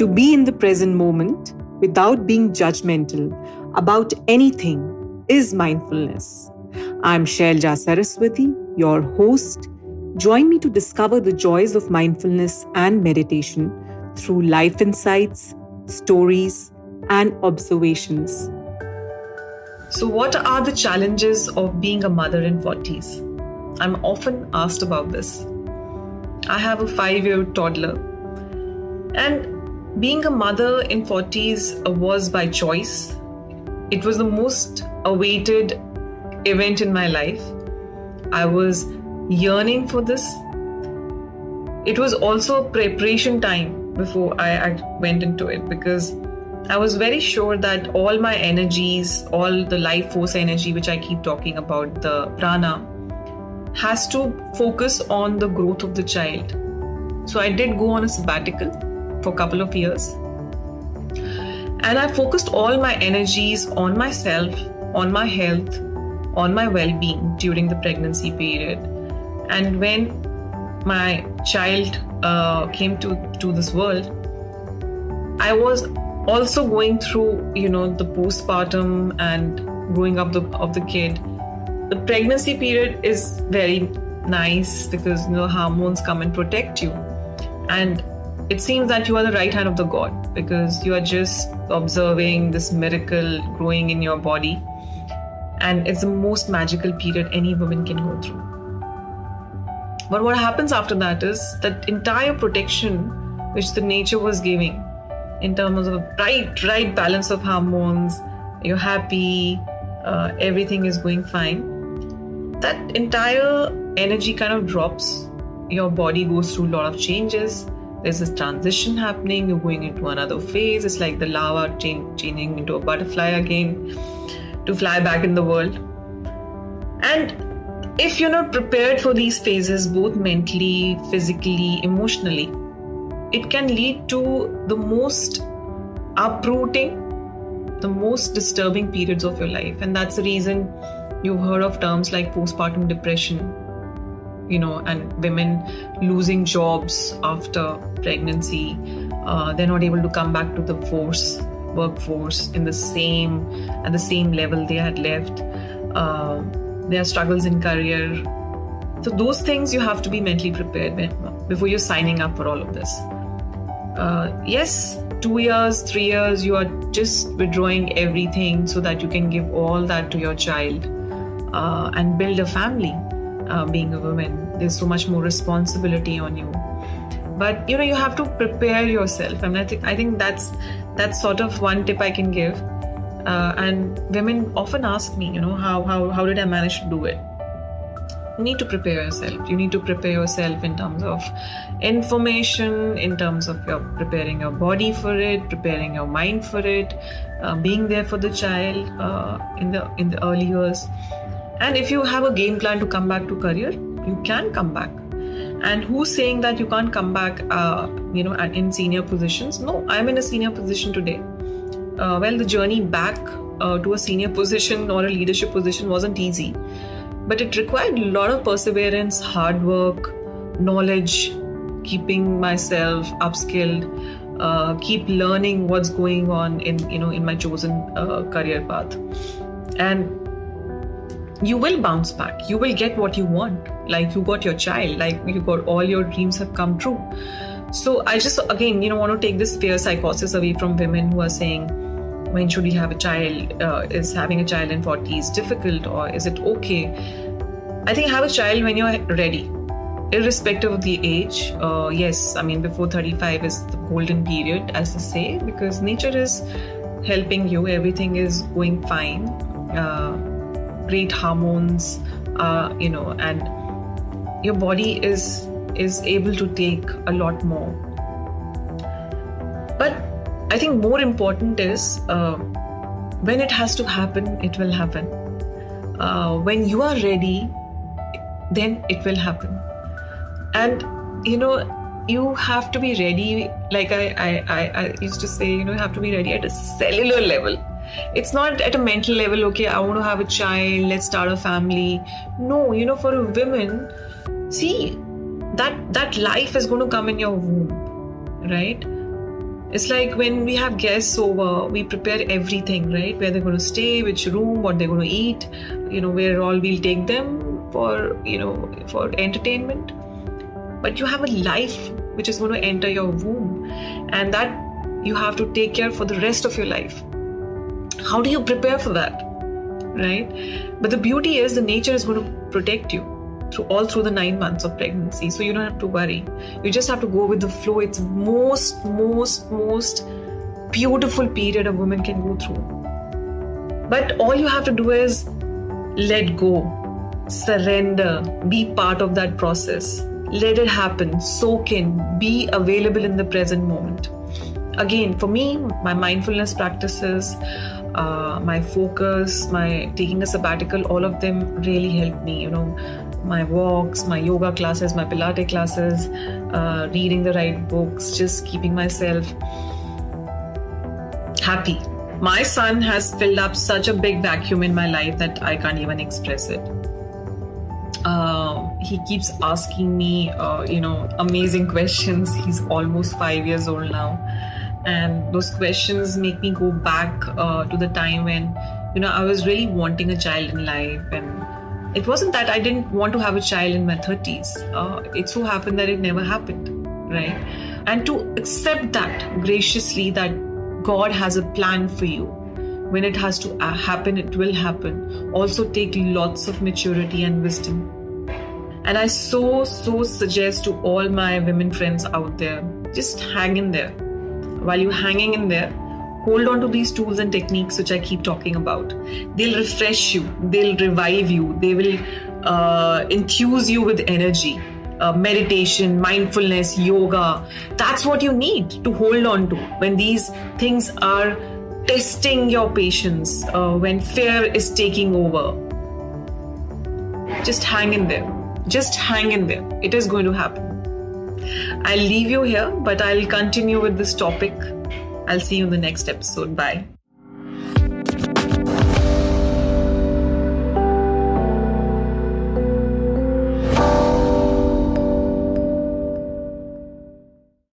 To be in the present moment without being judgmental about anything is mindfulness. I'm Shailja Saraswati, your host. Join me to discover the joys of mindfulness and meditation through life insights, stories, and observations. So, what are the challenges of being a mother in 40s? I'm often asked about this. I have a five year toddler, and being a mother in 40s was by choice. It was the most awaited event in my life. I was yearning for this. It was also preparation time before I went into it because I was very sure that all my energies, all the life force energy, which I keep talking about, the prana, has to focus on the growth of the child. So I did go on a sabbatical for a couple of years. And I focused all my energies on myself, on my health, on my well being during the pregnancy period. And when my child uh, came to, to this world, I was also going through, you know, the postpartum and growing up the, of the kid. The pregnancy period is very nice because you know hormones come and protect you, and it seems that you are the right hand of the god because you are just observing this miracle growing in your body, and it's the most magical period any woman can go through. But what happens after that is that entire protection which the nature was giving in terms of right right balance of hormones you're happy uh, everything is going fine that entire energy kind of drops. Your body goes through a lot of changes there's this transition happening you're going into another phase it's like the larva changing into a butterfly again to fly back in the world and if you're not prepared for these phases both mentally physically emotionally it can lead to the most uprooting, the most disturbing periods of your life. And that's the reason you've heard of terms like postpartum depression, you know, and women losing jobs after pregnancy. Uh, they're not able to come back to the force workforce in the same at the same level they had left. Uh, there are struggles in career. So those things you have to be mentally prepared before you're signing up for all of this uh, yes, two years, three years, you are just withdrawing everything so that you can give all that to your child uh, and build a family. Uh, being a woman, there's so much more responsibility on you. But you know, you have to prepare yourself. I mean, I think I think that's that's sort of one tip I can give. Uh, and women often ask me, you know, how how how did I manage to do it? you need to prepare yourself you need to prepare yourself in terms of information in terms of your preparing your body for it preparing your mind for it uh, being there for the child uh, in the in the early years and if you have a game plan to come back to career you can come back. And who's saying that you can't come back uh, you know in senior positions? No i'm in a senior position today. Uh, well the journey back uh, to a senior position or a leadership position wasn't easy but it required a lot of perseverance, hard work, knowledge, keeping myself upskilled, uh, keep learning what's going on in you know in my chosen uh, career path, and you will bounce back. You will get what you want. Like you got your child. Like you got all your dreams have come true. So I just again you know want to take this fear psychosis away from women who are saying when should we have a child? Uh, is having a child in 40s difficult or is it okay? I think have a child when you're ready, irrespective of the age. Uh, yes, I mean, before 35 is the golden period, as they say, because nature is helping you, everything is going fine. Uh, great hormones, uh, you know, and your body is is able to take a lot more. But I think more important is uh, when it has to happen, it will happen. Uh, when you are ready, then it will happen. And you know, you have to be ready. Like I, I, I, I used to say, you know, you have to be ready at a cellular level. It's not at a mental level. Okay, I want to have a child. Let's start a family. No, you know, for a woman, see that that life is going to come in your womb, right? It's like when we have guests over, we prepare everything, right? Where they're going to stay, which room, what they're going to eat, you know, where all we'll take them for, you know, for entertainment. But you have a life which is going to enter your womb, and that you have to take care for the rest of your life. How do you prepare for that? Right? But the beauty is the nature is going to protect you through all through the nine months of pregnancy. So you don't have to worry. You just have to go with the flow. It's most, most, most beautiful period a woman can go through. But all you have to do is let go, surrender, be part of that process. Let it happen, soak in, be available in the present moment. Again, for me, my mindfulness practices, uh, my focus, my taking a sabbatical, all of them really helped me. You know, my walks, my yoga classes, my Pilates classes, uh, reading the right books, just keeping myself happy. My son has filled up such a big vacuum in my life that I can't even express it. Uh, he keeps asking me, uh, you know, amazing questions. He's almost five years old now. And those questions make me go back uh, to the time when, you know, I was really wanting a child in life and it wasn't that I didn't want to have a child in my 30s. Uh, it so happened that it never happened, right? And to accept that graciously that God has a plan for you. When it has to uh, happen, it will happen. Also, take lots of maturity and wisdom. And I so, so suggest to all my women friends out there just hang in there. While you're hanging in there, hold on to these tools and techniques which I keep talking about. They'll refresh you, they'll revive you, they will uh, infuse you with energy. Uh, meditation, mindfulness, yoga. That's what you need to hold on to when these things are testing your patience, uh, when fear is taking over. Just hang in there. Just hang in there. It is going to happen. I'll leave you here, but I'll continue with this topic I'll see you in the next episode. Bye.